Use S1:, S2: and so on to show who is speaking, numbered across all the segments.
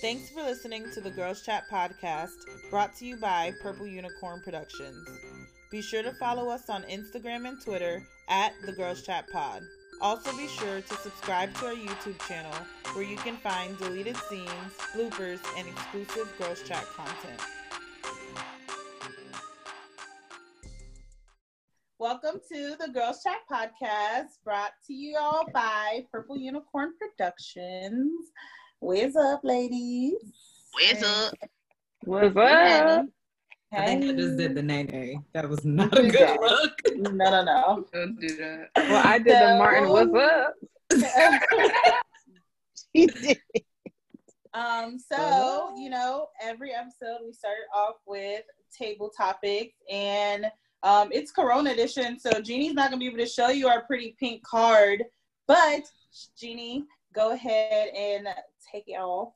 S1: Thanks for listening to the Girls Chat podcast, brought to you by Purple Unicorn Productions. Be sure to follow us on Instagram and Twitter at the Girls Chat Pod. Also, be sure to subscribe to our YouTube channel where you can find deleted scenes, bloopers, and exclusive Girls Chat content. Welcome to the Girls Chat podcast, brought to you all by Purple Unicorn Productions. Where's up, ladies?
S2: What's up?
S3: What's up?
S4: I think I just did the name. That was not a good look.
S1: No, no, no.
S2: Don't do that.
S3: Well, I did the Martin. What's up?
S2: She did.
S1: Um, so you know, every episode we start off with table topics, and um, it's Corona edition. So Jeannie's not gonna be able to show you our pretty pink card, but Jeannie, go ahead and take it off.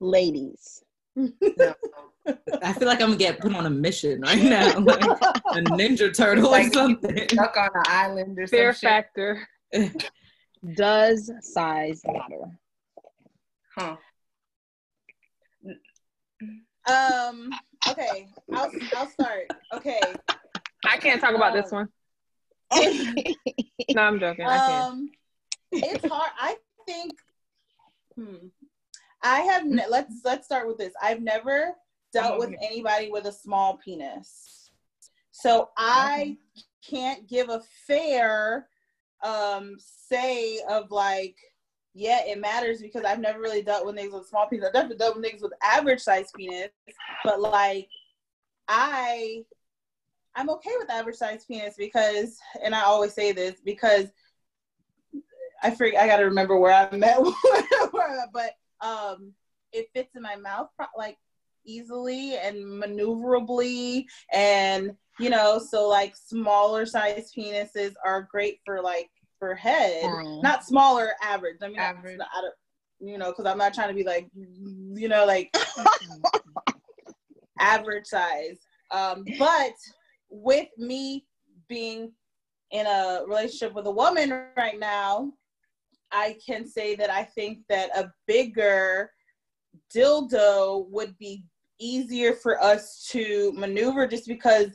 S2: Ladies.
S4: I feel like I'm gonna get put on a mission right now, like a Ninja Turtle or
S2: Like,
S4: something.
S2: Stuck on an island or
S3: Fear
S2: some
S3: factor.
S2: Does size matter? Huh.
S1: Um, okay, I'll I'll start. Okay.
S3: I can't talk about this one. No, I'm joking. I can't.
S1: It's hard. I think. Hmm. I have. Ne- let's let's start with this. I've never dealt with anybody with a small penis, so I can't give a fair um say of like. Yeah, it matters because I've never really dealt with niggas with small penis. I've definitely dealt with niggas with average size penis, but like, I I'm okay with average size penis because, and I always say this because I freak. I got to remember where I met, but um, it fits in my mouth pro- like easily and maneuverably, and you know, so like smaller size penises are great for like for head,
S2: Mm.
S1: not smaller, average. I mean,
S2: Average.
S1: not- I don't, you know, because I'm not trying to be like, you know, like average size. Um, but with me being in a relationship with a woman right now, I can say that I think that a bigger dildo would be easier for us to maneuver just because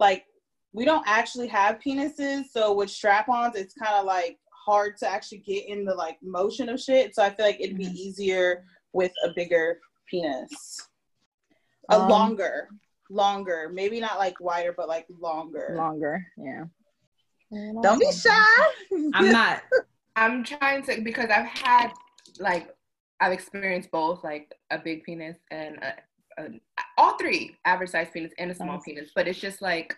S1: like we don't actually have penises so with strap-ons it's kind of like hard to actually get in the like motion of shit so i feel like it'd be
S2: Mhm.
S1: easier with a bigger penis a
S2: Um,
S1: longer longer maybe not like wider but like longer
S2: Longer, yeah.
S1: don't be shy
S4: I'm not.
S5: I'm trying to because I've had like I've experienced both like a big penis and a, a, all three average size penis and a small
S2: Nice.
S5: penis, but it's just like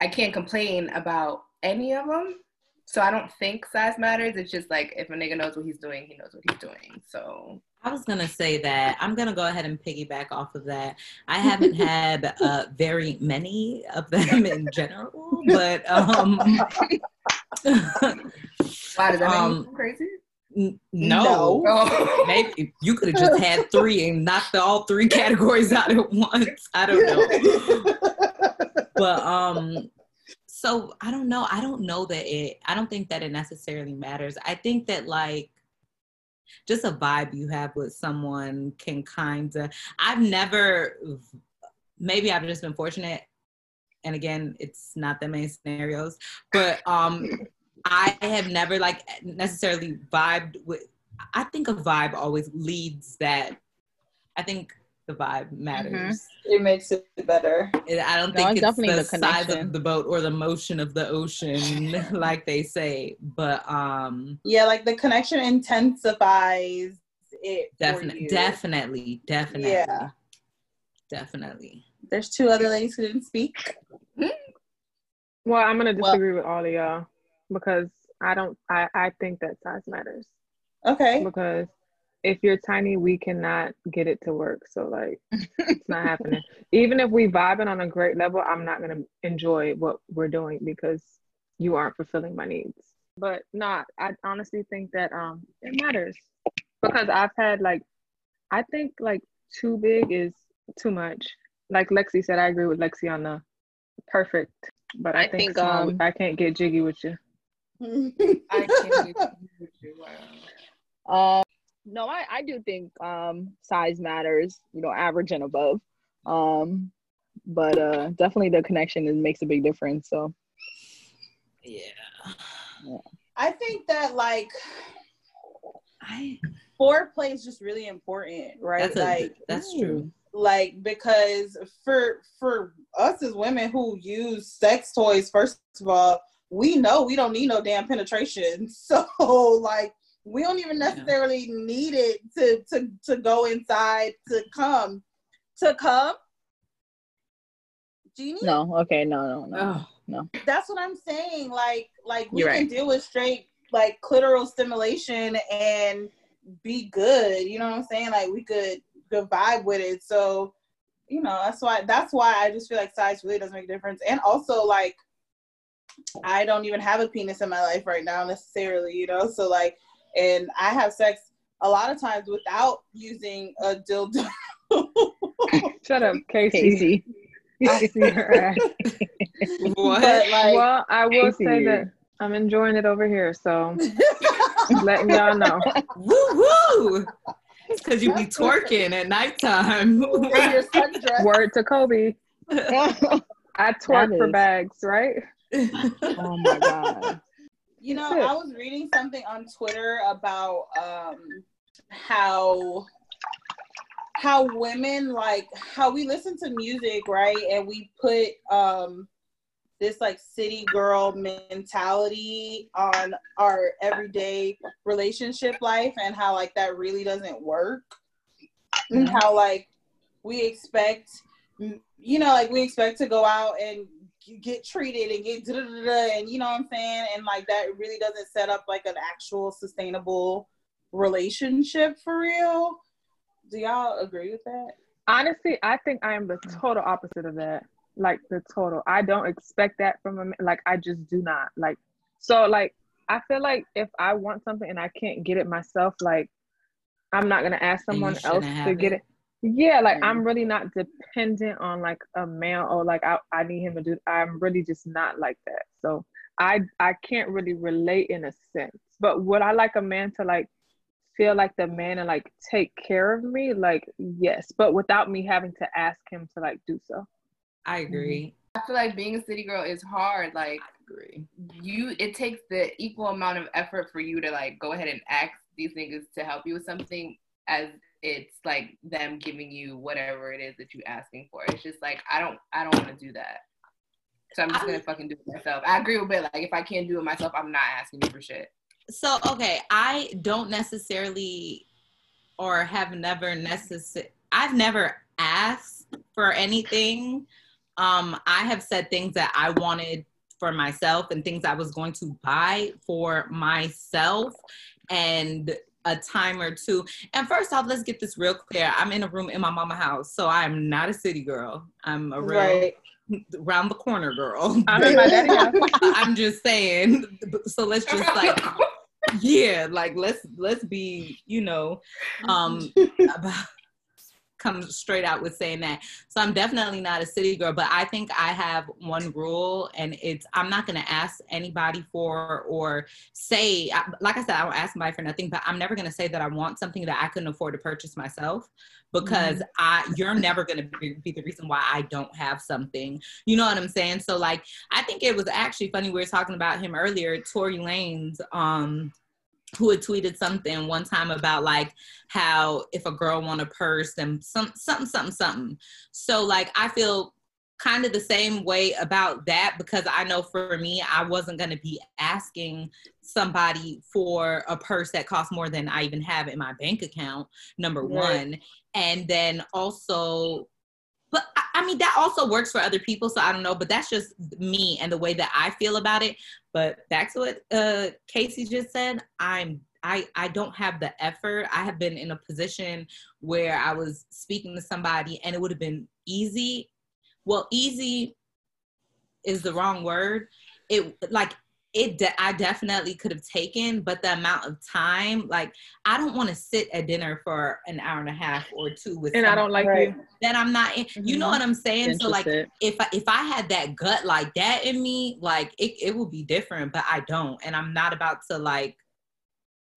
S5: I can't complain about any of them. So I don't think size matters. It's just like if a nigga knows what he's doing, he knows what he's doing. So
S4: I was gonna say that I'm gonna go ahead and piggyback off of that. I haven't had uh, very many of them in general, but um,
S5: why does that make
S4: Um,
S5: me feel crazy?
S4: n-
S1: No.
S4: no.
S5: Oh.
S4: Maybe you could have just had three and knocked all three categories out at once. I don't know. but um so i don't know i don't know that it i don't think that it necessarily matters i think that like just a vibe you have with someone can kind of i've never maybe i've just been fortunate and again it's not that many scenarios but um i have never like necessarily vibed with i think a vibe always leads that i think the vibe matters.
S1: It makes it better.
S4: It- I don't
S2: No,
S4: think
S2: it's
S4: it's
S2: definitely
S4: the
S2: the
S4: size of the boat or the motion of the ocean, like they say. But um,
S1: yeah like the connection intensifies it
S4: definitely, definitely, definitely,
S1: Yeah.
S4: definitely.
S1: there's two other ladies who didn't speak.
S3: Well, I'm gonna
S1: Well-
S3: disagree with all of y'all because I don't. I I think that size matters
S1: okay
S3: because if you're tiny, we cannot get it to work. So like, it's not happening. Even if we vibing on a great level, I'm not gonna enjoy what we're doing because you aren't fulfilling my needs. But not. I honestly think that um it matters because I've had like, I think like too big is too much. Like Lexi said, I agree with Lexi on the perfect. But I,
S2: I
S3: think,
S2: think, um,
S3: I can't get jiggy with you.
S5: I can't. Wow.
S2: Um, no, I, I do think um size matters, you know, average and above. Um but uh definitely the connection is, makes a big difference. So
S4: yeah.
S1: yeah. I think that like
S4: I
S1: foreplay is just really important, right?
S4: That's a,
S1: like
S4: that's true.
S1: Like because for for us as women who use sex toys, first of all, we know we don't need no damn penetration. So like we don't even necessarily yeah. need it to to to go inside to come to come.
S2: Jeannie? No, okay, no, no, no, oh. no.
S1: That's what I'm saying. Like, like we You're can right. deal with straight like clitoral stimulation and be good. You know what I'm saying? Like we could good vibe with it. So, you know, that's why that's why I just feel like size really doesn't make a difference. And also like I don't even have a penis in my life right now necessarily, you know. So like and I have sex a lot of times without using a dildo.
S3: Shut up, Casey. Casey. I see her ass. what? Like, well, I will Casey. say that I'm enjoying it over here, so letting y'all know.
S4: Woo woo! Because you be twerking at nighttime.
S3: Word to Kobe. I twerk for bags, right?
S2: Oh my god.
S1: You know, I was reading something on Twitter about um, how how women like how we listen to music, right? And we put um, this like city girl mentality on our everyday relationship life and how like that really doesn't work. Mm-hmm. And how like we expect you know, like we expect to go out and get treated and get da da da and you know what I'm saying? And like that really doesn't set up like an actual sustainable relationship for real. Do y'all agree with that?
S3: Honestly, I think I am the total opposite of that. Like the total. I don't expect that from a like I just do not. Like so like I feel like if I want something and I can't get it myself, like I'm not gonna ask someone else to get it. It yeah like mm-hmm. i'm really not dependent on like a man or like I, I need him to do i'm really just not like that. So i i can't really relate in a sense. But would i like a man to like feel like the man and like take care of me? Like yes but without me having to ask him to like do so.
S4: I agree.
S5: I feel like being a city girl is hard like
S4: I agree.
S5: you it takes the equal amount of effort for you to like go ahead and ask these niggas to help you with something as it's like them giving you whatever it is that you're asking for. It's just like I don't I don't want to do that. So I'm just gonna fucking do it myself. I agree with Bill. Like if I can't do it myself, I'm not asking you for shit.
S4: So okay, I don't necessarily or have never necessary I've never asked for anything. Um, I have said things that I wanted for myself and things I was going to buy for myself. And a time or two. And first off, let's get this real clear. I'm in a room in my mama house, so I'm not a city girl. I'm a real right. round the corner girl. I'm in my daddy house. I'm just saying. So let's just like yeah, like let's let's be, you know, um about come straight out with saying that. So I'm definitely not a city girl, but I think I have one rule, and it's I'm not going to ask anybody for or say, like I said, I don't ask somebody for nothing, but I'm never going to say that I want something that I couldn't afford to purchase myself because mm-hmm. I you're never going to be, be the reason why I don't have something. You know what I'm saying? So like I think it was actually funny we were talking about him earlier, Tory Lanez um who had tweeted something one time about like how if a girl want a purse and some something something something. So like I feel kind of the same way about that because I know for me I wasn't going to be asking somebody for a purse that costs more than I even have in my bank account number right. 1 and then also but I mean that also works for other people so i don't know but that's just me and the way that i feel about it but back to what uh casey just said i'm I, I don't have the effort. I have been in a position where I was speaking to somebody and it would have been easy. Well, easy is the wrong word. It like it de- I definitely could have taken, but the amount of time, like I don't want to sit at dinner for an hour and a half or two with.
S3: And I don't like right. you.
S4: Then I'm not. In, mm-hmm. You know mm-hmm. what I'm saying? So like, if I, if I had that gut like that in me, like it it would be different. But I don't, and I'm not about to like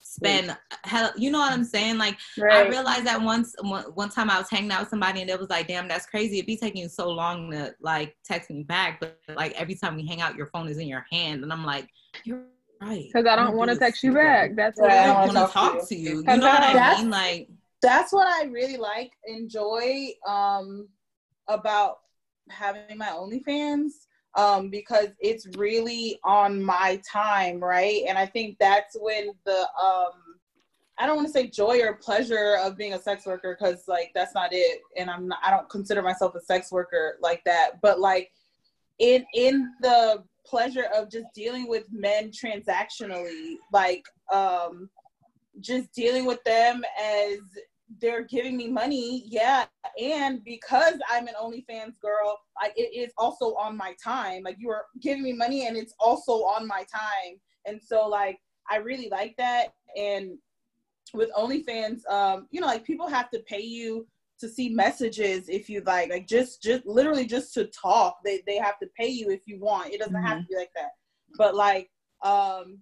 S4: spend hell you know what i'm saying? Like i realized that once one, one time i was hanging out with somebody and it was like damn that's crazy. It'd be taking you so long to like text me back but like every time we hang out your phone is in your hand. And i'm like you're right.
S3: Because I don't want to text you back. That's
S1: Right,
S3: what
S1: I don't
S4: don't
S1: wanna talk to
S4: you. you. Know what i mean? Like
S1: that's what I really like, enjoy um about having my OnlyFans. Um, because it's really on my time, right? And I think that's when the um I don't want to say joy or pleasure of being a sex worker because like that's not it. And I'm not I don't consider myself a sex worker like that. But like in in the pleasure of just dealing with men transactionally, like um just dealing with them as they're giving me money, yeah. And because I'm an OnlyFans girl, like it is also on my time. Like you are giving me money and it's also on my time. And so like I really like that. And with OnlyFans, um, you know, like people have to pay you to see messages if you like, like just just literally just to talk. They they have to pay you if you want. It doesn't have to be like that. But like um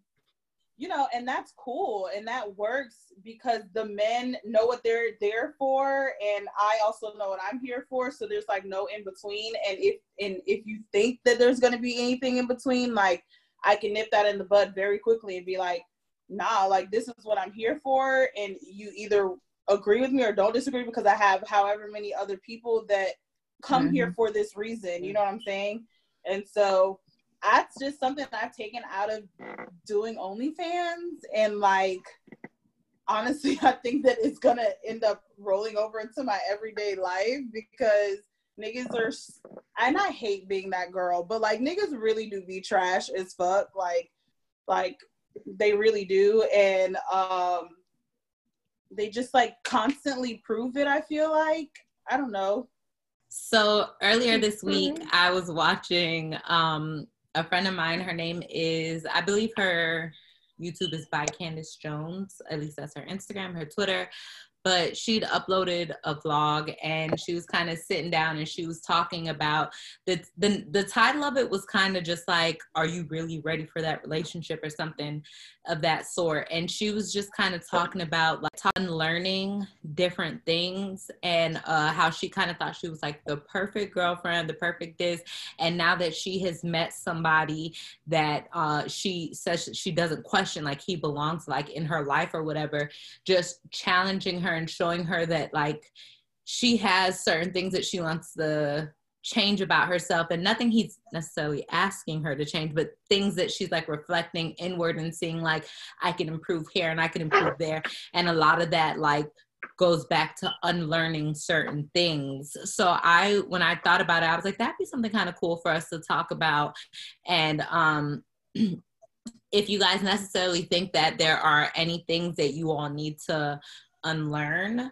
S1: you know, and that's cool and that works because the men know what they're there for and I also know what I'm here for. So there's like no in between. And if and if you think that there's gonna be anything in between, like I can nip that in the bud very quickly and be like, nah, like this is what I'm here for, and you either agree with me or don't disagree because I have however many other people that come here mm-hmm. for this reason. You know what I'm saying? And so that's just something that I've taken out of doing OnlyFans and like honestly I think that it's gonna end up rolling over into my everyday life because niggas are and I hate being that girl, but like niggas really do be trash as fuck. Like like they really do. And um they just like constantly prove it, I feel like. I don't know.
S4: So earlier this week, I was watching um, a friend of mine. Her name is, I believe her YouTube is by Candace Jones. At least that's her Instagram, her Twitter. But she'd uploaded a vlog and she was kind of sitting down and she was talking about the the, the title of it was kind of just like, Are you really ready for that relationship or something of that sort? And she was just kind of talking about like talking, learning different things and uh, how she kind of thought she was like the perfect girlfriend, the perfect this. And now that she has met somebody that uh, she says she doesn't question, like he belongs like in her life or whatever, just challenging her and showing her that like she has certain things that she wants to change about herself. And nothing he's necessarily asking her to change but things that she's like reflecting inward and seeing like i can improve here and i can improve there. And a lot of that like goes back to unlearning certain things. So i when i thought about it i was like that'd be something kind of cool for us to talk about. And um if you guys necessarily think that there are any things that you all need to unlearn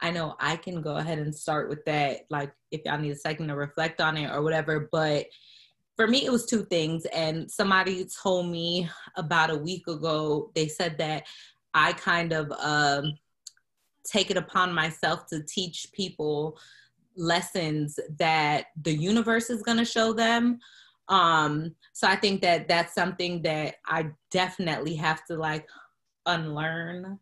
S4: I know I can go ahead and start with that, like if y'all need a second to reflect on it or whatever. But for me, it was two things. And somebody told me about a week ago, they said that I kind of um, take it upon myself to teach people lessons that the universe is going to show them. Um, so I think that that's something that I definitely have to like unlearn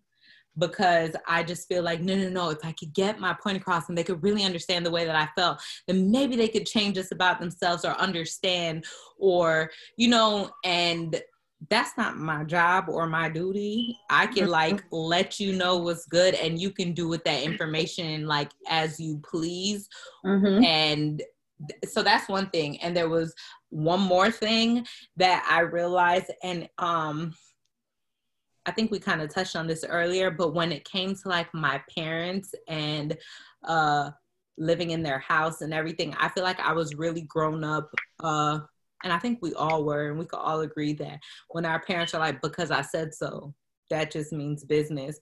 S4: because I just feel like, no, no, no, if I could get my point across and they could really understand the way that I felt, then maybe they could change this about themselves or understand, or, you know, and that's not my job or my duty. I can like let you know what's good and you can do with that information like as you please.
S1: Mm-hmm.
S4: And so that's one thing. And there was one more thing that I realized, and um, I think we kind of touched on this earlier, but when it came to like my parents and uh, living in their house and everything, I feel like I was really grown up. Uh, and I think we all were, and we could all agree that when our parents are like, because I said so, that just means business.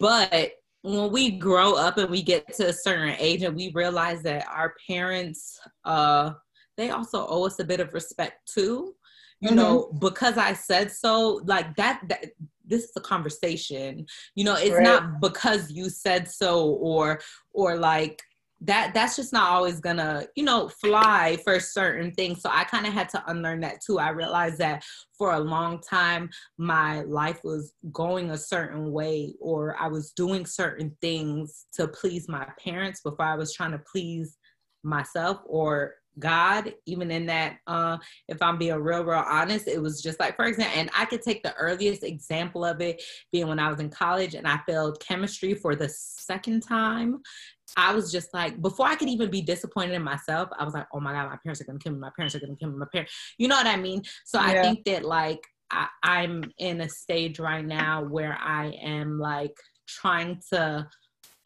S4: But when we grow up and we get to a certain age and we realize that our parents, uh, they also owe us a bit of respect too. You mm-hmm. know, because I said so, like that, that this is a conversation. You know, it's right. not because you said so or or like that that's just not always gonna you know fly for certain things so i kind of had to unlearn that too i realized that for a long time my life was going a certain way or i was doing certain things to please my parents before i was trying to please myself or God, even in that, uh, if I'm being real, real honest, it was just like, for example, and I could take the earliest example of it being when I was in college and I failed chemistry for the second time. I was just like, before I could even be disappointed in myself, I was like, oh my God, my parents are gonna kill me. My parents are gonna kill me. My parents, you know what I mean? So yeah. I think that like I, I'm in a stage right now where I am like trying to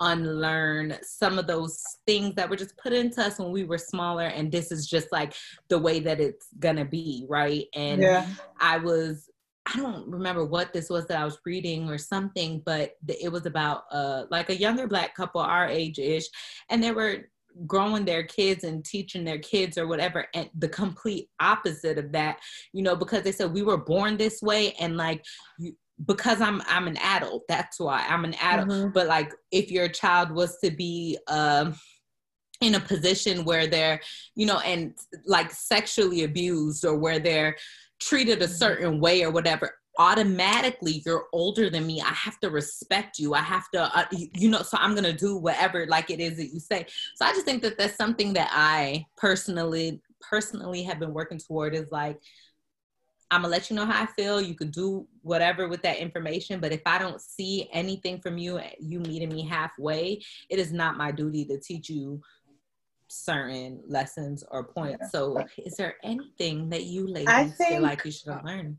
S4: unlearn some of those things that were just put into us when we were smaller and this is just like the way that it's gonna be right and yeah. i was I don't remember what this was that I was reading or something, but it was about uh, like a younger black couple our age ish, and they were growing their kids and teaching their kids or whatever, and the complete opposite of that, you know, because they said we were born this way, and like you, because I'm I'm an adult, that's why I'm an adult. Mm-hmm. But like if your child was to be um in a position where they're, you know, and like sexually abused or where they're treated a mm-hmm. certain way or whatever automatically you're older than me i have to respect you i have to uh, you know so i'm gonna do whatever like it is that you say so i just think that that's something that i personally personally have been working toward is like i'm gonna let you know how i feel you could do whatever with that information but if i don't see anything from you eh, you meeting me halfway it is not my duty to teach you certain lessons or points. So, is there anything that you ladies think, feel like you should have learned?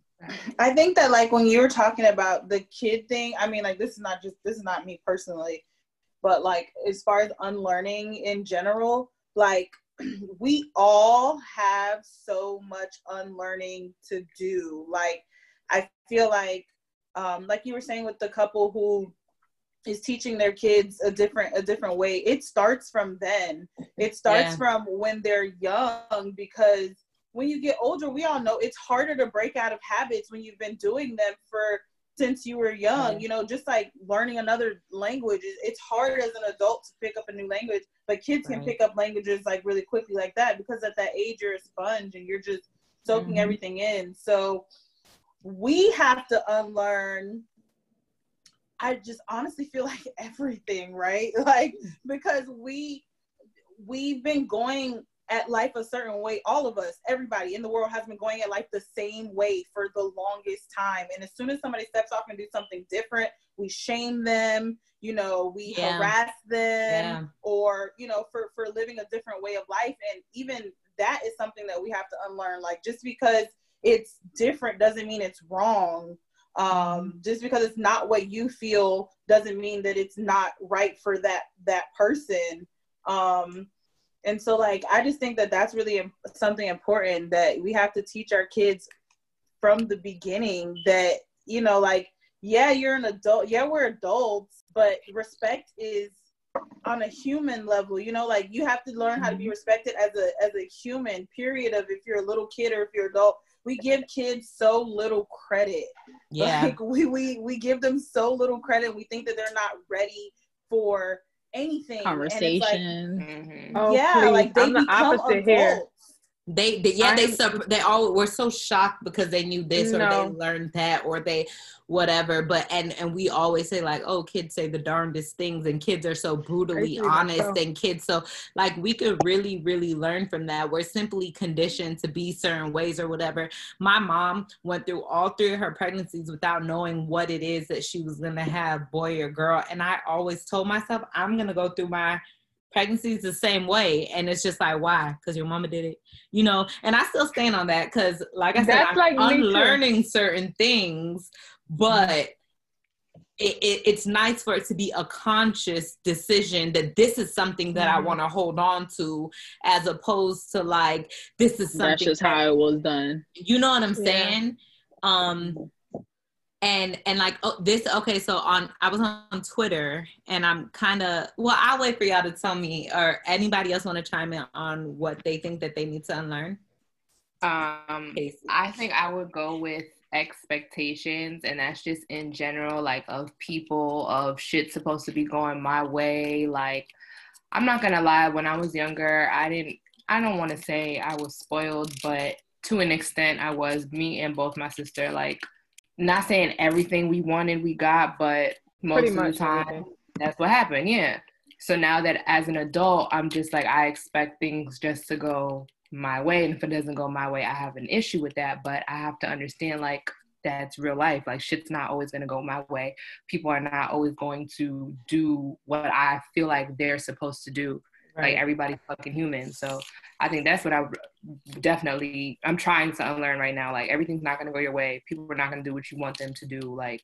S1: I think that like when you were talking about the kid thing, I mean, like this is not just this is not me personally, but like as far as unlearning in general, like we all have so much unlearning to do. Like I feel like um like you were saying with the couple who is teaching their kids a different a different way it starts from then it starts yeah. from when they're young because when you get older we all know it's harder to break out of habits when you've been doing them for since you were young you know just like learning another language it's hard as an adult to pick up a new language but kids right. can pick up languages like really quickly like that because at that age you're a sponge and you're just soaking mm-hmm. everything in so we have to unlearn I just honestly feel like everything, right? Like because we we've been going at life a certain way. All of us, everybody in the world has been going at life the same way for the longest time. And as soon as somebody steps off and do something different, we shame them, you know, we yeah. harass them yeah. or, you know, for, for living a different way of life. And even that is something that we have to unlearn. Like just because it's different doesn't mean it's wrong um, just because it's not what you feel doesn't mean that it's not right for that that person um, and so like i just think that that's really something important that we have to teach our kids from the beginning that you know like yeah you're an adult yeah we're adults but respect is on a human level you know like you have to learn how to be mm-hmm. respected as a as a human period of if you're a little kid or if you're adult we give kids so little credit. Yeah. Like we, we we give them so little credit. We think that they're not ready for anything.
S2: Conversation.
S1: Like, mm-hmm. oh, yeah, please. like they I'm the opposite adults. here.
S4: They, they yeah, they they all were so shocked because they knew this no. or they learned that or they whatever. But and and we always say like, oh, kids say the darndest things, and kids are so brutally honest, and kids so like we could really really learn from that. We're simply conditioned to be certain ways or whatever. My mom went through all three of her pregnancies without knowing what it is that she was gonna have, boy or girl. And I always told myself, I'm gonna go through my pregnancy is the same way and it's just like why because your mama did it you know and i still stand on that because like i said That's i'm like unlearning certain things but it, it, it's nice for it to be a conscious decision that this is something that mm-hmm. I want to hold on to, as opposed to like this is something. That's
S2: just that, how it was done.
S4: You know what I'm yeah. saying? Um, and and like oh, this okay so on i was on twitter and i'm kind of well i'll wait for y'all to tell me or anybody else want to chime in on what they think that they need to unlearn
S5: um i think i would go with expectations and that's just in general like of people of shit supposed to be going my way like I'm not gonna lie, when I was younger, I didn't I don't wanna say I was spoiled, but to an extent I was. Me and both my sister, like not saying everything we wanted we got, but most of the time
S3: everything.
S5: that's what happened, yeah. So now that as an adult, I'm just like I expect things just to go my way. And if it doesn't go my way, I have an issue with that. But I have to understand like that's real life. Like shit's not always gonna go my way. People are not always going to do what I feel like they're supposed to do. Like everybody's fucking human. So I think that's what I definitely I'm trying to unlearn right now. Like everything's not gonna go your way. People are not gonna do what you want them to do. Like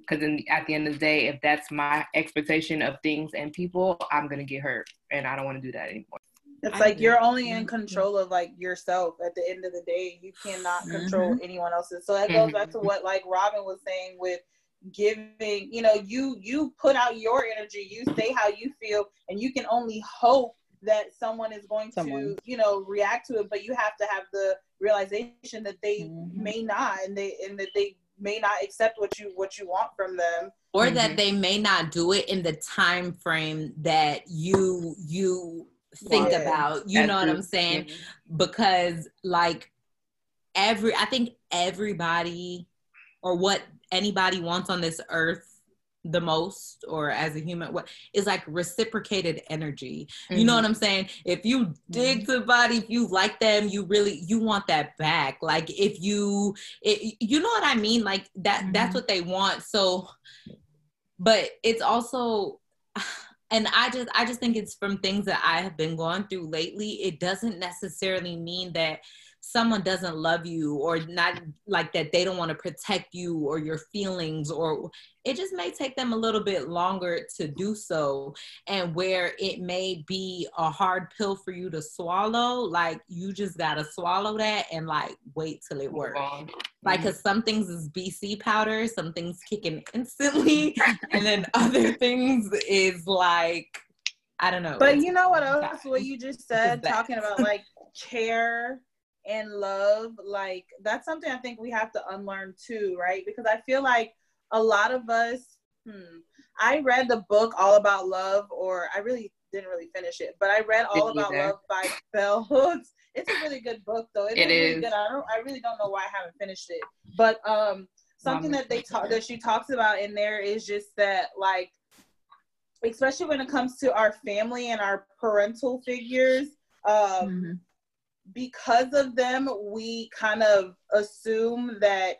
S5: because then at the end of the day, if that's my expectation of things and people, I'm gonna get hurt, and I don't want to do that anymore.
S1: It's like you're only in control of like yourself at the end of the day. You cannot
S4: Mm-hmm.
S1: control anyone else's. So that goes back to what like Robin was saying with giving, you know, you you put out your energy, you say how you feel, and you can only hope that someone is going
S2: Someone.
S1: to, you know, react to it, but you have to have the realization that they
S2: Mhm.
S1: may not and they and that they may not accept what you what you want from them.
S4: or
S5: Mhm.
S4: that they may not do it in the time frame that you you think
S1: Yeah.
S4: about you
S5: That's
S4: know what
S5: true.
S4: i'm saying because like every i think everybody or what anybody wants on this earth the most or as a human what is like reciprocated energy. You know mm-hmm. what i'm saying? If you dig mm-hmm. somebody if you like them you really you want that back. Like if you it, you know what i mean? Like that that's mm-hmm. what they want. So but it's also and i just i just think it's from things that i have been going through lately. It doesn't necessarily mean that someone doesn't love you or not like that they don't want to protect you or your feelings or it just may take them a little bit longer to do so. And where it may be a hard pill for you to swallow like you just gotta swallow that and like wait till it
S5: Move
S4: works
S5: on.
S4: like because some things is bc powder some things kicking instantly and then other things is like i don't know
S1: But you know what else? What you just said, talking about like care and love, like that's something I think we have to unlearn too, right? Because I feel like a lot of us, hmm, I read the book All About Love, or I really didn't really finish it, but I read All
S5: Didn't
S1: About
S5: either.
S1: Love by Bell Hooks. It's a really good book though.
S5: It
S1: is really
S5: is.
S1: good. I don't I really don't know why I haven't finished it. But um something
S5: Mom,
S1: that they talk that she talks about in there is just that like especially when it comes to our family and our parental figures um
S2: Mhm.
S1: Because of them we kind of assume that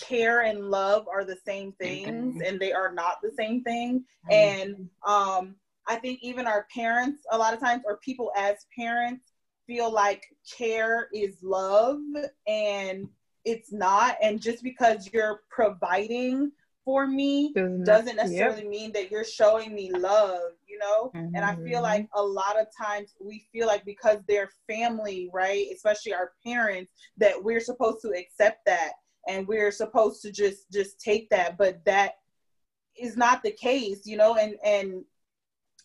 S1: care and love are the same things and they are not the same thing. And um i think even our parents a lot of times or people as parents feel like care is love and it's not. And just because you're providing for me
S3: Doesn't-
S1: doesn't
S3: yep.
S1: necessarily mean that you're showing me love you know? And i feel
S2: Mhm.
S1: like a lot of times we feel like because they're family right especially our parents that we're supposed to accept that and we're supposed to just just take that. But that is not the case you know? And and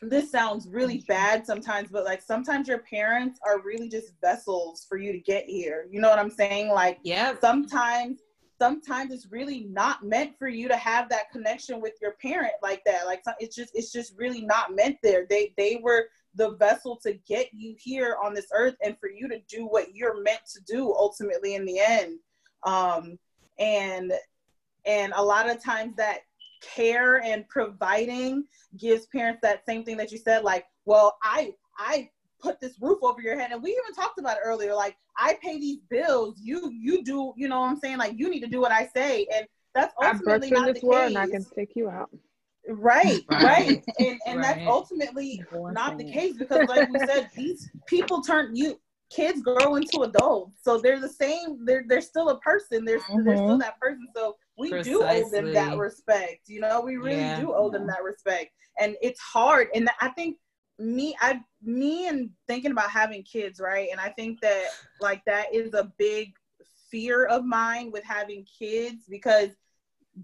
S1: this sounds really bad sometimes but like sometimes your parents are really just vessels for you to get here. You know what i'm saying? Like
S4: yeah
S1: sometimes sometimes it's really not meant for you to have that connection with your parent like that. Like it's just it's just really not meant there. They they were the vessel to get you here on this earth and for you to do what you're meant to do ultimately in the end. Um and and a lot of times that care and providing gives parents that same thing that you said like well i i put this roof over your head and we even talked about it earlier like i pay these bills you you do you know what i'm saying like you need to do what i say and that's ultimately
S3: in
S1: not
S3: this
S1: the
S3: world
S1: case
S3: and I can take you out.
S1: right
S4: Right.
S1: right and and that's ultimately
S2: One
S1: not the case because like we said these people turn you kids grow into adults so they're the same they're they're still a person they're, they're still
S2: Mhm.
S1: that person so we do owe them that respect you know we really
S4: Yeah.
S1: do owe them that respect and it's hard and i think me i me and thinking about having kids right and i think that like that is a big fear of mine with having kids because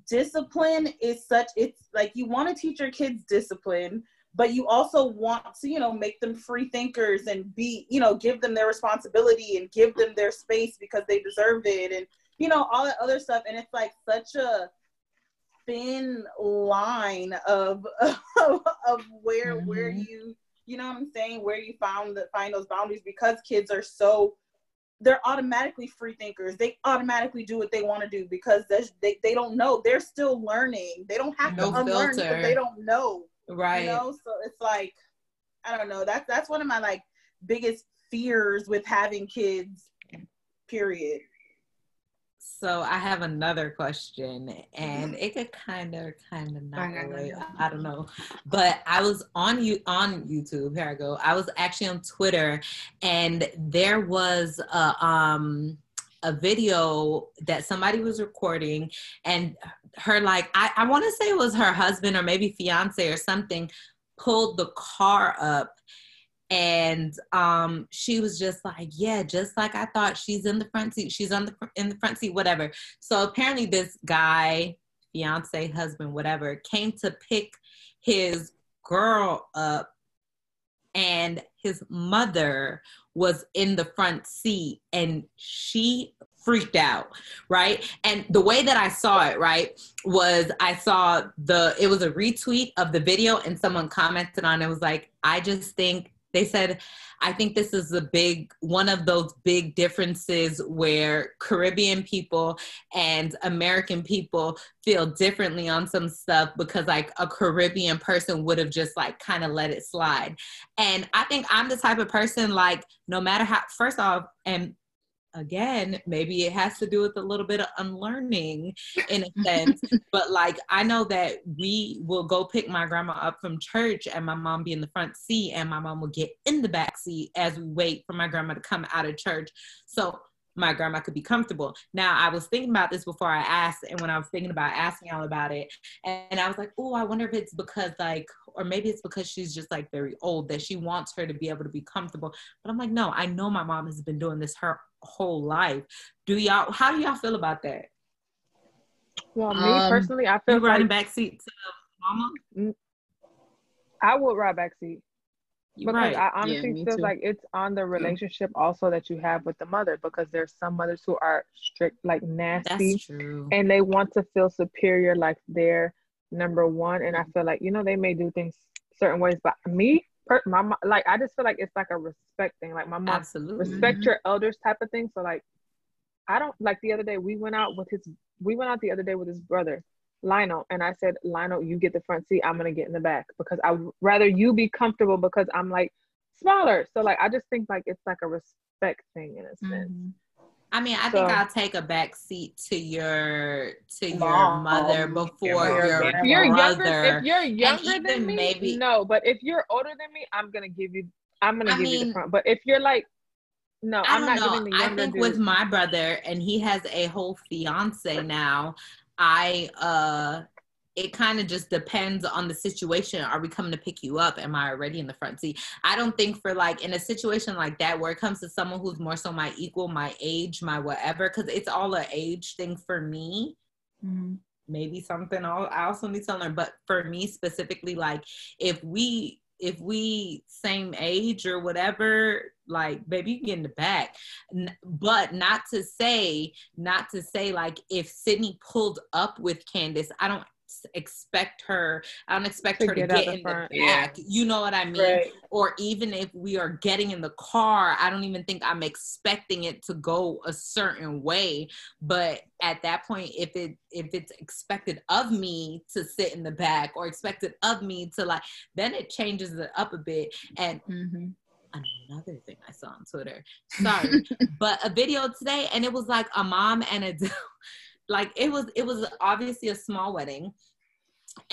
S1: discipline is such it's like you want to teach your kids discipline but you also want to you know make them free thinkers and be you know give them their responsibility and give them their space because they deserve it and you know all that other stuff and it's like such a thin line of of where where
S4: Mhm.
S1: you you know what I'm saying, where you found the find those boundaries because kids are so they're automatically free thinkers. They automatically do what they want to do because they, they don't know. They're still learning. They don't have
S4: No
S1: to unlearn
S4: filter.
S1: because they don't know.
S4: Right.
S1: You know, so it's like I don't know. That's that's one of my like biggest fears with having kids. Period.
S4: So I have another question, and it could kind of, kind of not
S5: Go ahead, go
S4: relate. I don't know, but I was on you on YouTube. Here I go. I was actually on Twitter, and there was a um a video that somebody was recording, and her like I I want to say it was her husband or maybe fiance or something pulled the car up and um she was just like yeah just like i thought. She's in the front seat. She's on the in the front seat whatever. So apparently this guy fiance husband whatever came to pick his girl up and his mother was in the front seat and she freaked out right? And the way that i saw it right was i saw the it was a retweet of the video and someone commented on it was like i just think they said i think this is a big one of those big differences where caribbean people and american people feel differently on some stuff because like a caribbean person would have just like kind of let it slide. And i think i'm the type of person like no matter how first off and again maybe it has to do with a little bit of unlearning in a sense but like i know that we will go pick my grandma up from church and my mom be in the front seat and my mom will get in the back seat as we wait for my grandma to come out of church. So my grandma could be comfortable. Now i was thinking about this before i asked and when i was thinking about asking y'all about it and i was like oh i wonder if it's because like or maybe it's because she's just like very old that she wants her to be able to be comfortable. But i'm like no i know my mom has been doing this her whole life. Do y'all how do y'all feel about that?
S3: Well, me
S2: Um,
S3: personally, I feel
S4: riding
S3: like
S4: back seat to mama?
S3: I would ride backseat.
S4: You
S3: because
S4: right
S3: I honestly
S2: me
S3: feel
S2: too.
S3: like it's on the relationship also that you have with the mother because there's some mothers who are strict, like nasty, and they want to feel superior, like they're number one. And I mm-hmm. feel like you know they may do things certain ways, but me, per, my like I just feel like it's like a respect thing. Like my mom
S4: absolutely
S3: respect mm-hmm. your elders type of thing. So like, I don't like the other day we went out with his we went out the other day with his brother Lionel, and I said Lionel, you get the front seat. I'm gonna get in the back because I would rather you be comfortable because I'm like smaller. So like I just think like it's like a respect thing in a sense.
S4: Mhm. I mean, I think I'll take a back seat to your to your
S1: Mom.
S4: mother before
S1: mom.
S4: your
S3: If you're younger,
S4: brother.
S3: if you're younger than me,
S4: maybe-
S3: no. But if you're older than me, I'm gonna give you. I'm gonna
S4: I
S3: give you the front. But if you're like, no,
S4: I
S3: I'm
S4: don't
S3: not
S4: know.
S3: giving the
S4: I think
S3: dude.
S4: with my brother, and he has a whole fiance now. I uh, it kind of just depends on the situation. Are we coming to pick you up? Am I already in the front seat? I don't think for like in a situation like that where it comes to someone who's more so my equal, my age, my whatever, because it's all a age thing for me. maybe something I'll, I also need to learn. But for me specifically, like if we if we same age or whatever, like baby, you can get in the back. But not to say, not to say like if Sydney pulled up with Candace, I don't expect her. I don't expect
S3: To
S4: her to
S3: get out
S4: get
S3: the
S4: in
S3: front.
S4: the back. You know what I mean?
S1: Right.
S4: or even if we are getting in the car, I don't even think I'm expecting it to go a certain way. But at that point, if it if it's expected of me to sit in the back or expected of me to like, then it changes it up a bit. And
S2: Mm-hmm.
S4: Another thing I saw on Twitter, sorry, but a video today, and it was like a mom and a like it was it was obviously a small wedding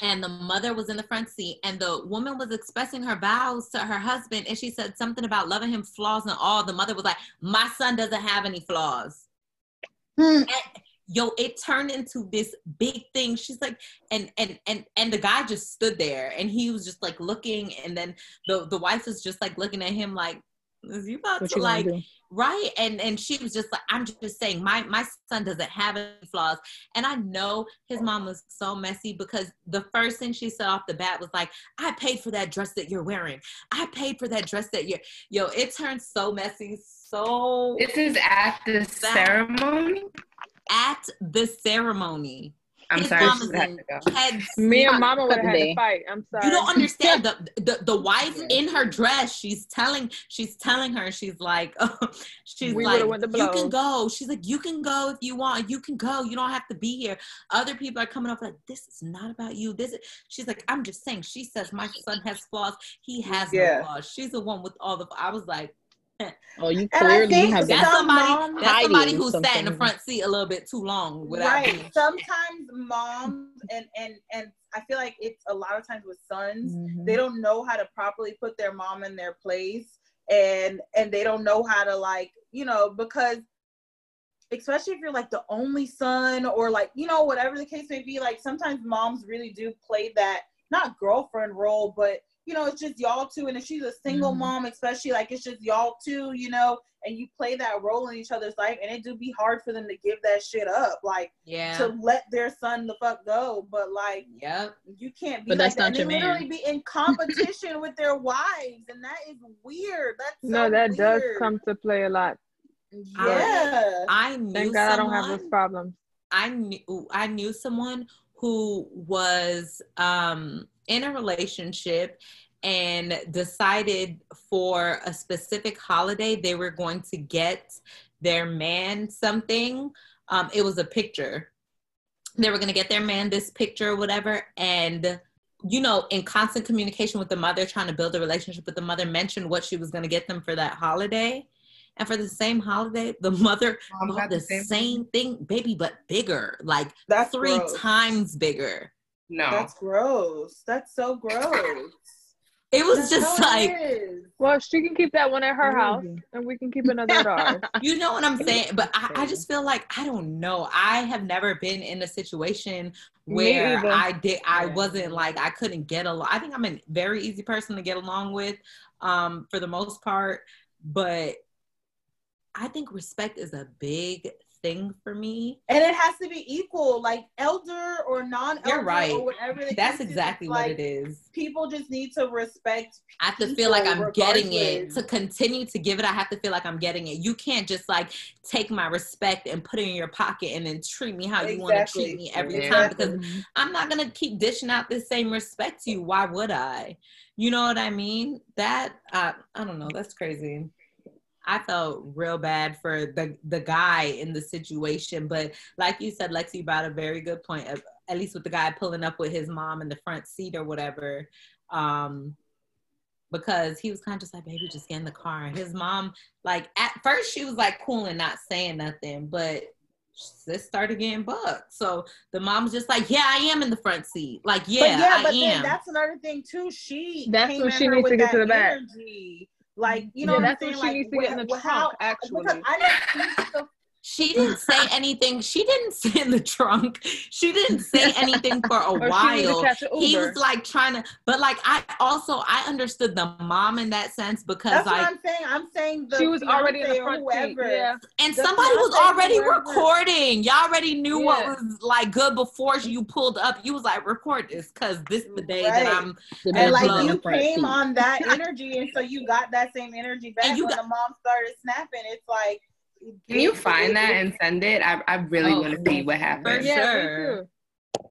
S4: and the mother was in the front seat and the woman was expressing her vows to her husband and she said something about loving him flaws and all. The mother was like my son doesn't have any flaws.
S1: Hmm.
S4: And, yo it turned into this big thing. She's like and and and and the guy just stood there and he was just like looking. And then the the wife was just like looking at him like is you about
S2: What
S4: to
S2: you
S4: like right? And and she was just like i'm just saying my my son doesn't have any flaws. And i know his mom was so messy because the first thing she said off the bat was like i paid for that dress that you're wearing. I paid for that dress that you're yo it turned so messy so
S5: This is at the ceremony.
S4: At the ceremony
S5: I'm
S4: his
S5: sorry.
S4: mom is
S5: had
S4: in head
S3: Me and. Mama would have had to fight. I'm sorry.
S4: You don't understand the, the the wife
S2: Yeah.
S4: in her dress. She's telling she's telling her she's like she's
S3: We
S4: like
S3: would've went to
S4: you can go. She's like you can go if you want. You can go. You don't have to be here. Other people are coming up like this is not about you. This is she's like I'm just saying. She says my son has flaws. He has
S1: Yeah.
S4: no flaws. She's the one with all the. I was like
S2: Oh, you
S1: And I
S2: clearly
S1: think
S2: have
S4: that's
S2: been
S4: somebody. That's somebody
S2: hiding
S4: who sat in the front seat a little bit too long without
S1: right
S4: being.
S1: sometimes moms and and and i feel like it's a lot of times with sons
S2: Mhm.
S1: they don't know how to properly put their mom in their place and and they don't know how to like you know because especially if you're like the only son or like you know whatever the case may be like sometimes moms really do play that not girlfriend role but you know it's just y'all two and if she's a single
S2: Mhm.
S1: mom especially like it's just y'all two you know and you play that role in each other's life and it do be hard for them to give that shit up like
S4: Yeah.
S1: to let their son the fuck go but like
S4: yeah,
S1: you can't be
S2: But
S1: like
S2: that's
S1: that.
S2: not
S1: and
S2: your
S1: they
S2: man.
S1: literally be in competition with their wives and that is weird that's so
S3: no, that does come to play a lot.
S1: yeah
S4: I knew
S3: Thank God I don't have
S4: someone-
S3: those problems.
S4: I knew I knew someone who was um, in a relationship and decided for a specific holiday they were going to get their man something. Um, it was a picture. They were going to get their man this picture or whatever, and you know, in constant communication with the mother, trying to build a relationship with the mother, mentioned what she was going to get them for that holiday. And for the same holiday, the mother
S5: Mom
S4: bought
S5: got
S4: the,
S5: the same
S4: same, thing, baby, but bigger, like
S1: that's
S4: three
S1: gross.
S4: times bigger.
S5: No.
S1: that's gross that's so gross
S4: It was
S1: That's
S4: just
S1: how
S4: like,
S1: is.
S3: Well, she can keep that one at her house,
S2: Crazy.
S3: and we can keep another at ours.
S4: you know what I'm saying? But I, I just feel like I don't know. I have never been in a situation where. I did I wasn't like I couldn't get along. I think I'm a very easy person to get along with, um, for the most part. But I think respect is a big thing for me.
S1: and it has to be equal like elder or non-elder
S4: You're right.
S1: or whatever
S4: That's
S1: is,
S4: exactly
S1: it's
S4: what
S1: like,
S4: it is.
S1: people just need to respect
S4: I have to feel like I'm getting it. To continue to give it, I have to feel like I'm getting it. You can't just like take my respect and put it in your pocket and then treat me how you want to treat me every time because I'm not gonna keep dishing out the same respect to you. Why would I? You know what I mean? That I I don't know. That's crazy. I felt real bad for the the guy in the situation, but like you said, Lexi brought a very good point. Of, at least with the guy pulling up with his mom in the front seat or whatever, um, because he was kind of just like, "Baby, just get in the car." And his mom, like at first, she was like cool and not saying nothing, but this started getting bucked. So the mom's just like, "Yeah, I am in the front seat. Like, yeah,
S1: but yeah,
S4: I
S1: but
S4: am."
S1: then that's another thing too. She
S3: That's
S1: came
S3: when she needs to get to the back.
S1: energy. Like you know
S3: Yeah,
S1: what I'm saying?
S3: she
S1: like
S3: needs to get in the
S1: wh-
S3: trunk,
S1: how-
S3: actually.
S1: Because I didn't see what the
S4: She didn't say anything. She didn't sit in the trunk. She didn't say anything for a
S3: Or she need to
S4: while. He was like trying to, but like I also I understood the mom in that sense because
S1: That's what
S4: like
S1: I'm saying. I'm saying the
S3: she was already in the front seat.
S1: whoever.
S3: Yeah.
S4: and
S1: the
S4: somebody was already
S1: whoever-
S4: recording. Y'all already knew what was like good before you pulled up. You was like, record this because this is the day that I'm
S1: And
S4: And
S1: like you came
S2: seat.
S1: on that energy, and so you got that same energy back
S4: And you
S1: when
S4: got-
S1: the mom started snapping. It's like,
S5: Can you find that and send it? I, I really
S4: Oh,
S5: want to see what
S4: for
S5: happened.
S3: Yeah,
S4: sure.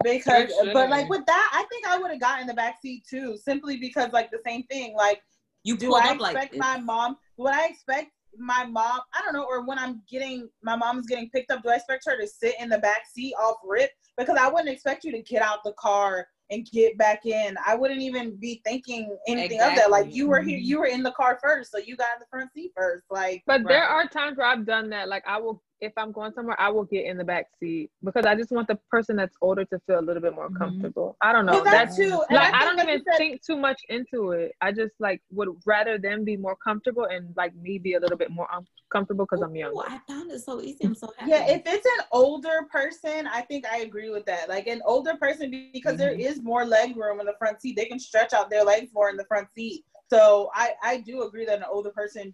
S1: because
S4: For
S1: but like with that i think i would have gotten the back seat too simply because like the same thing like
S4: you
S1: do i
S4: up like
S1: expect
S4: this.
S1: my mom would i expect my mom i don't know or when i'm getting my mom's getting picked up do i expect her to sit in the back seat off rip because i wouldn't expect you to get out the car and get back in. I wouldn't even be thinking anything of that. Like you were here mm-hmm. you were in the car first so you got in the front seat first like
S3: But there are times where I've done that. Like I will, if I'm going somewhere, I will get in the back seat because I just want the person that's older to feel a little bit more
S4: Mhm.
S3: comfortable. I don't know.
S1: Well, that
S3: That's
S1: too
S3: like I,
S1: think,
S3: don't
S1: like
S3: even
S1: said,
S3: think too much into it. I just like would rather them be more comfortable and like me be a little bit more uncomfortable because I'm
S4: Ooh,
S3: younger.
S4: I found it so easy. I'm so happy.
S1: Yeah, if it's an older person, I think I agree with that. Like an older person, because there
S4: Mhm.
S1: is more leg room in the front seat, they can stretch out their legs more in the front seat. So I I do agree that an older person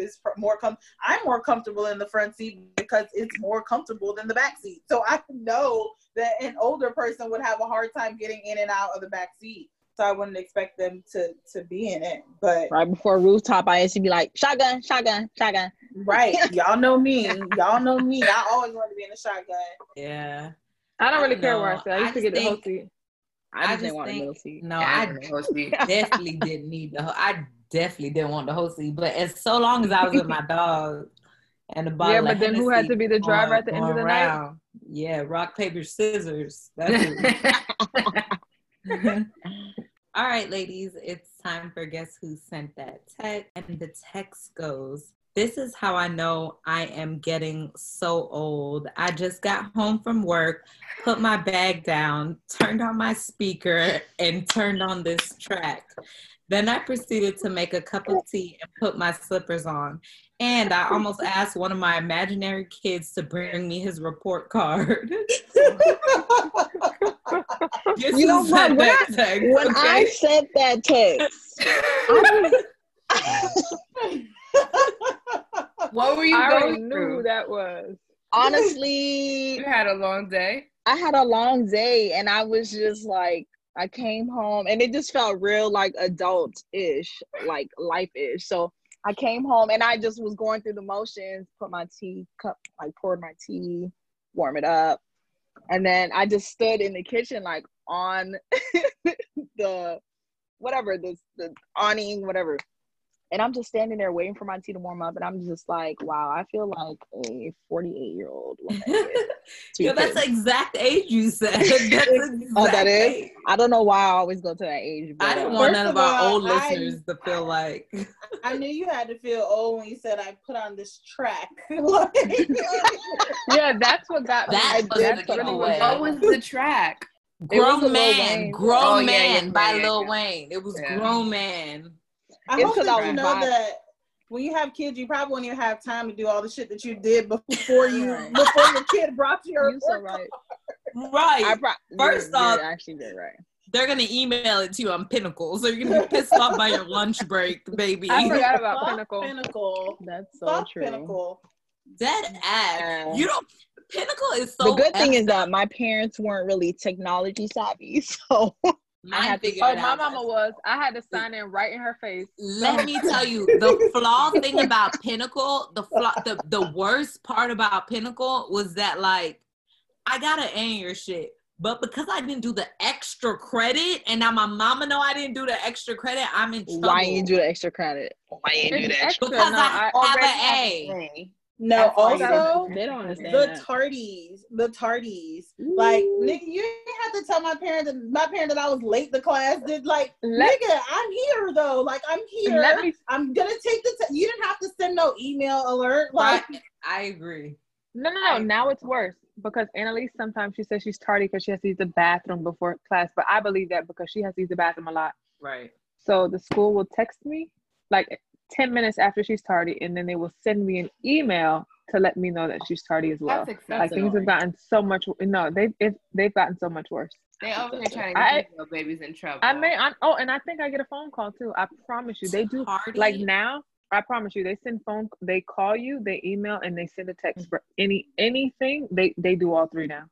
S1: is more com. I'm more comfortable in the front seat because it's more comfortable than the back seat. So I know that an older person would have a hard time getting in and out of the back seat. So I wouldn't expect them to to be in it. But
S2: Right before rooftop, I used to be like, shotgun, shotgun, shotgun.
S1: right, y'all know me. Y'all know me. I always want to be in a shotgun.
S4: Yeah.
S3: I don't really
S4: I
S3: care
S4: know.
S3: where I sit. I
S4: I
S3: used to get the whole seat.
S2: I just didn't
S4: just
S2: want a
S4: think-
S2: middle seat.
S4: No,
S5: Yeah,
S4: I
S5: I'm supposed
S4: definitely didn't need the. Whole, I definitely didn't want the whole seat. But as so long as I was with my dog and the bottle
S3: Yeah, but then who had to be the driver
S4: going-
S3: at the end of the night?
S4: Yeah, rock paper scissors. That's. All right, ladies, it's time for guess who sent that text, and the text goes. This is how I know I am getting so old. I just got home from work, put my bag down, turned on my speaker, and turned on this track. Then I proceeded to make a cup of tea and put my slippers on. And I almost asked one of my imaginary kids to bring me his report card.
S2: You know what? When I-
S4: text,
S2: When I sent that text, I
S5: what were you
S3: I already
S5: going
S3: knew who
S5: through?
S3: that was.
S2: honestly,
S5: You had a long day.
S2: I had a long day and I was just like, I came home and it just felt real like adult ish, like life ish. So I came home and I just was going through the motions, put my tea cup, like poured my tea, warm it up. And then I just stood in the kitchen, like on the whatever, the, the awning, whatever. And I'm just standing there waiting for my tea to warm up. And I'm just like, wow, I feel like a 48 year old woman.
S4: Yo, that's the exact age you said. That's
S2: Oh, that
S4: exact
S2: is?
S4: age.
S2: I don't know why I always go to that age. But
S4: I didn't
S2: uh,
S4: want none of
S1: of
S4: our
S1: all,
S4: old
S1: I-
S4: listeners to feel like
S1: I knew you had to feel old when you said I put on this track.
S3: Yeah, that's what got me.
S4: That
S3: I-
S4: was
S3: that's
S4: the
S3: really what
S5: What was the track?
S2: It was a
S4: Grown Man, Grown
S5: Oh, yeah,
S4: Man
S5: yeah,
S4: by
S5: yeah,
S4: Lil
S5: yeah.
S4: Wayne. It was
S5: Yeah.
S4: Grown Man.
S1: I
S2: It's
S1: hope
S2: 'cause
S1: that you know
S2: bi-
S1: that when you have kids, you probably won't even have time to do all the shit that you did before you before your kid brought you your
S2: You so right.
S4: Right.
S2: I pro-
S4: First
S2: you're,
S4: off-
S2: you're actually very right.
S4: They're gonna email it to you on Pinnacle, so you're gonna be pissed off by your lunch break, baby.
S3: I forgot
S1: card.
S3: about
S1: Fuck
S3: Pinnacle.
S1: Pinnacle.
S2: That's so
S1: Fuck
S2: true.
S1: Pinnacle.
S4: Dead ass.
S2: Yeah.
S4: You don't. Pinnacle is so.
S2: the good thing is that my parents weren't really technology savvy, so
S4: Mine
S2: had to-
S3: Oh, my
S4: out.
S3: mama was. I had to sign in right in her face.
S4: Let me tell you, the flaw thing about Pinnacle, the flaw, the the worst part about Pinnacle was that like I gotta end your shit, but because I didn't do the extra credit, and now my mama know I didn't do the extra credit, I'm in trouble.
S2: why you do the extra credit? Why you
S3: It's extra.
S4: Because
S3: no,
S4: I
S3: I,
S4: have
S5: Already
S4: an A.
S5: have an A.
S1: No,
S5: That's
S1: also
S2: They don't understand
S1: the
S2: that.
S1: tardies, the tardies. Like, nigga, you didn't have to tell my parents that my parent that I was late to class. Did like,
S3: Let-
S1: nigga, I'm here though. Like, I'm here.
S3: Let me.
S1: I'm gonna take the. T- you didn't have to send no email alert. Like,
S4: I agree.
S3: No, no, no. Now it's worse because Annalise sometimes she says she's tardy because she has to use the bathroom before class. But I believe that because she has to use the bathroom a lot.
S4: Right.
S3: So the school will text me like 10 minutes after she's tardy, and then they will send me an email to let me know that she's tardy as well.
S5: That's
S3: Like things have gotten so much. No, they've it, they've gotten so much worse.
S5: They over here trying to get your babies in trouble.
S3: I may. I, oh, and I think I get a phone call too. I promise you, they do.
S4: Tardy.
S3: Like now, I promise you, they send phone. They call you, they email, and they send a text mm. for any anything. They they do all three now.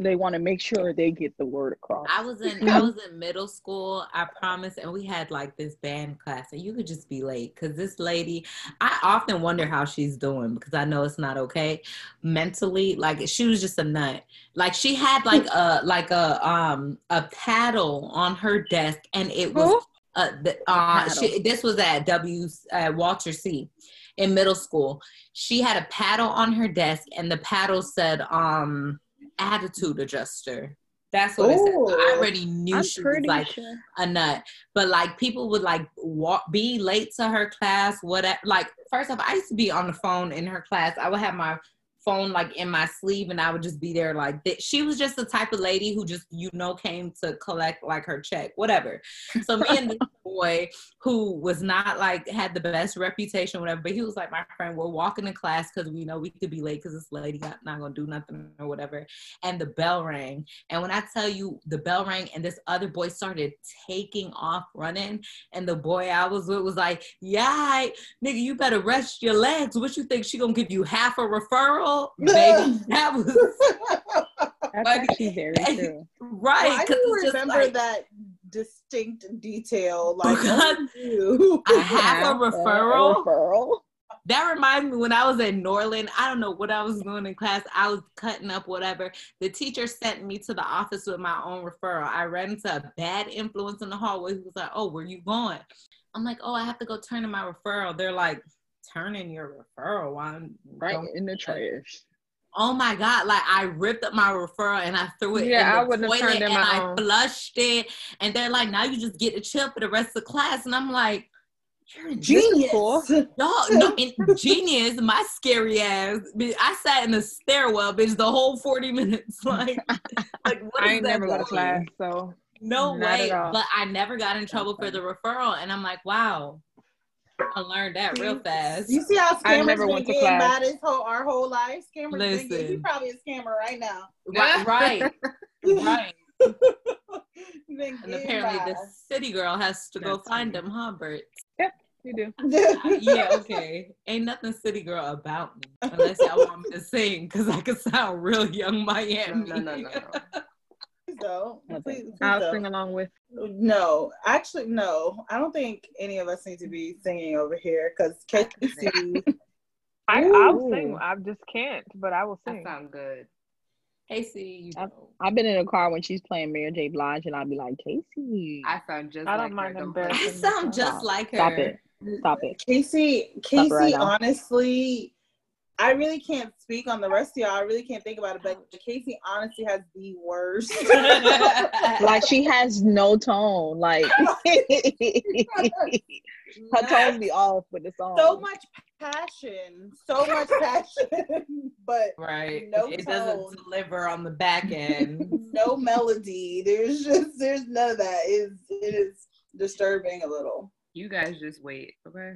S2: They want to make sure they get the word across.
S4: I was in I was in middle school, I promise, and we had like this band class, and you could just be late because this lady, I often wonder how she's doing because I know it's not okay mentally. Like she was just a nut. Like she had like a like a um a paddle on her desk, and it was
S3: Who?
S4: uh, the, uh she, this was at W uh, Walter C in middle school. She had a paddle on her desk, and the paddle said um attitude adjuster. That's what it said. I already knew
S2: I'm
S4: she was like
S2: sure.
S4: a nut. But like people would like walk, be late to her class, whatever. Like first off, I used to be on the phone in her class. I would have my phone like in my sleeve, and I would just be there. Like th- she was just the type of lady who just you know came to collect like her check, whatever. So me and this boy who was not like had the best reputation, whatever. But he was like my friend. We're walking in class because we know we could be late because this lady got not gonna do nothing or whatever. And the bell rang. And when I tell you the bell rang and this other boy started taking off running, and the boy I was with was like, Yeah, nigga, you better rest your legs. What you think she gonna give you half a referral? Baby, that was
S2: That's
S4: Like-
S2: actually very true.
S4: right. I
S1: do you
S4: it's just
S1: remember
S4: like,
S1: that distinct detail? Like, oh,
S4: Because
S1: oh.
S4: I have a referral.
S2: referral.
S4: that reminds me when I was at Norland, I don't know what I was doing in class. I was cutting up whatever. The teacher sent me to the office with my own referral. I ran into a bad influence in the hallway. He was like, Oh, where you going? I'm like, Oh, I have to go turn in my referral. They're like, Turn in your referral. I'm
S2: right in the trash.
S4: Oh my god! Like I ripped up my referral and I threw it.
S3: Yeah,
S4: I
S3: wouldn't have turned in
S4: and
S3: my
S4: I
S3: own.
S4: flushed it. And they're like, "Now you just get to chill for the rest of the class." And I'm like, "You're a
S1: Genius.
S4: Dog, no, genius, my scary ass. I sat in the stairwell, bitch, the whole 40 minutes. Like, like what
S3: I ain't
S4: that
S3: never go to class, so
S4: No way. But I never got in trouble for the referral. And I'm like, wow. I learned that real fast.
S1: You see how
S3: I
S1: scammers
S3: never
S1: been
S3: to
S1: getting
S3: class.
S1: by this whole our whole life? Scammers been getting, he
S4: Listen.
S1: probably a scammer right now.
S4: Right, right, right. And apparently
S1: by.
S4: the city girl has to go find
S3: funny.
S4: them, huh, Bert? Yep.
S3: you do.
S4: yeah, okay. Ain't nothing city girl about me. Unless y'all want me to sing, because I could sound real young Miami.
S5: No, no, no, no, no.
S1: Please don't.
S2: Okay.
S1: Please, please
S3: I'll
S1: don't.
S3: sing along with.
S1: No, actually, no. I don't think any of us need to be singing over here because Casey.
S3: I, I'll sing. I just can't, but I will
S5: That
S3: sing.
S5: sounds good.
S4: Casey,
S2: I've- I've been in a car when she's playing Mary J. Blige, and I'll be like, Casey,
S5: I sound just
S3: I don't
S5: like
S3: mind
S5: her.
S3: embarrassing
S4: I sound just
S2: Stop.
S4: like her.
S2: stop it, stop it.
S1: Casey,
S2: Stop
S1: Casey,
S2: right now.
S1: honestly, I really can't speak on the rest of y'all. I really can't think about it, but Casey honestly has the worst.
S2: Like she has no tone. Like her tone be off with the song.
S1: so much passion, so much passion, but
S4: Right.
S1: No
S4: it
S1: tone.
S4: doesn't deliver on the back end.
S1: no melody. There's just there's none of that. Is it is disturbing a little
S5: You guys just wait, okay?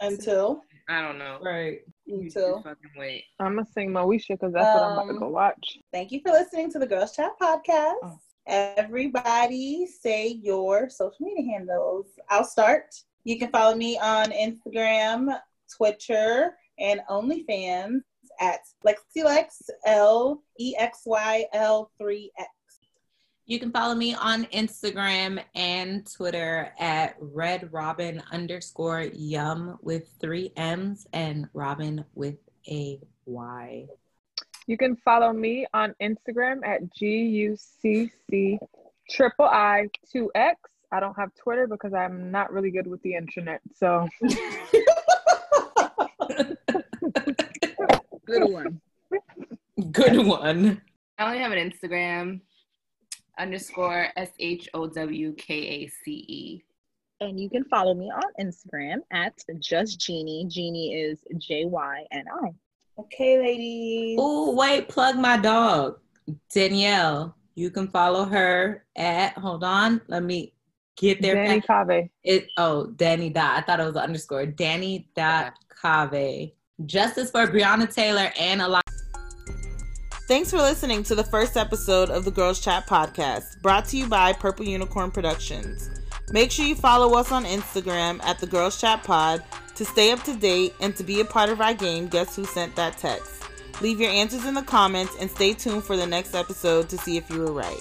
S1: until
S5: I don't know.
S4: right.
S5: You just
S1: until.
S5: fucking wait.
S3: I'm gonna sing Moesha because that's what I'm about to
S1: Um,
S3: go watch.
S1: Thank you for listening to the Girls Chat podcast.
S3: Oh.
S1: Everybody say your social media handles. I'll start. You can follow me on Instagram, Twitter, and OnlyFans at LexiLex L E X Y L 3 X.
S4: You can follow me on Instagram and Twitter at red robin underscore yum with three M's and robin with a Y.
S3: You can follow me on Instagram at gucc triple I two X. I don't have Twitter because I'm not really good with the internet. So
S2: Good one.
S4: Good one.
S5: I only have an Instagram underscore S H O W K A C E.
S2: And you can follow me on Instagram at just Jeannie. Jeannie is J Y N I.
S1: Okay, ladies.
S4: Oh, wait, plug my dog, Danielle. You can follow her at, hold on, let me get there.
S3: Danny Cave.
S4: It oh Danny dot. I thought it was an underscore. Danny dot Cave. Justice for Breonna Taylor and a lot.
S1: Thanks for listening to the first episode of the Girls Chat podcast, brought to you by Purple Unicorn Productions. Make sure you follow us on Instagram at the Girls Chat Pod to stay up to date and to be a part of our game. Guess who sent that text? Leave your answers in the comments and stay tuned for the next episode to see if you were right.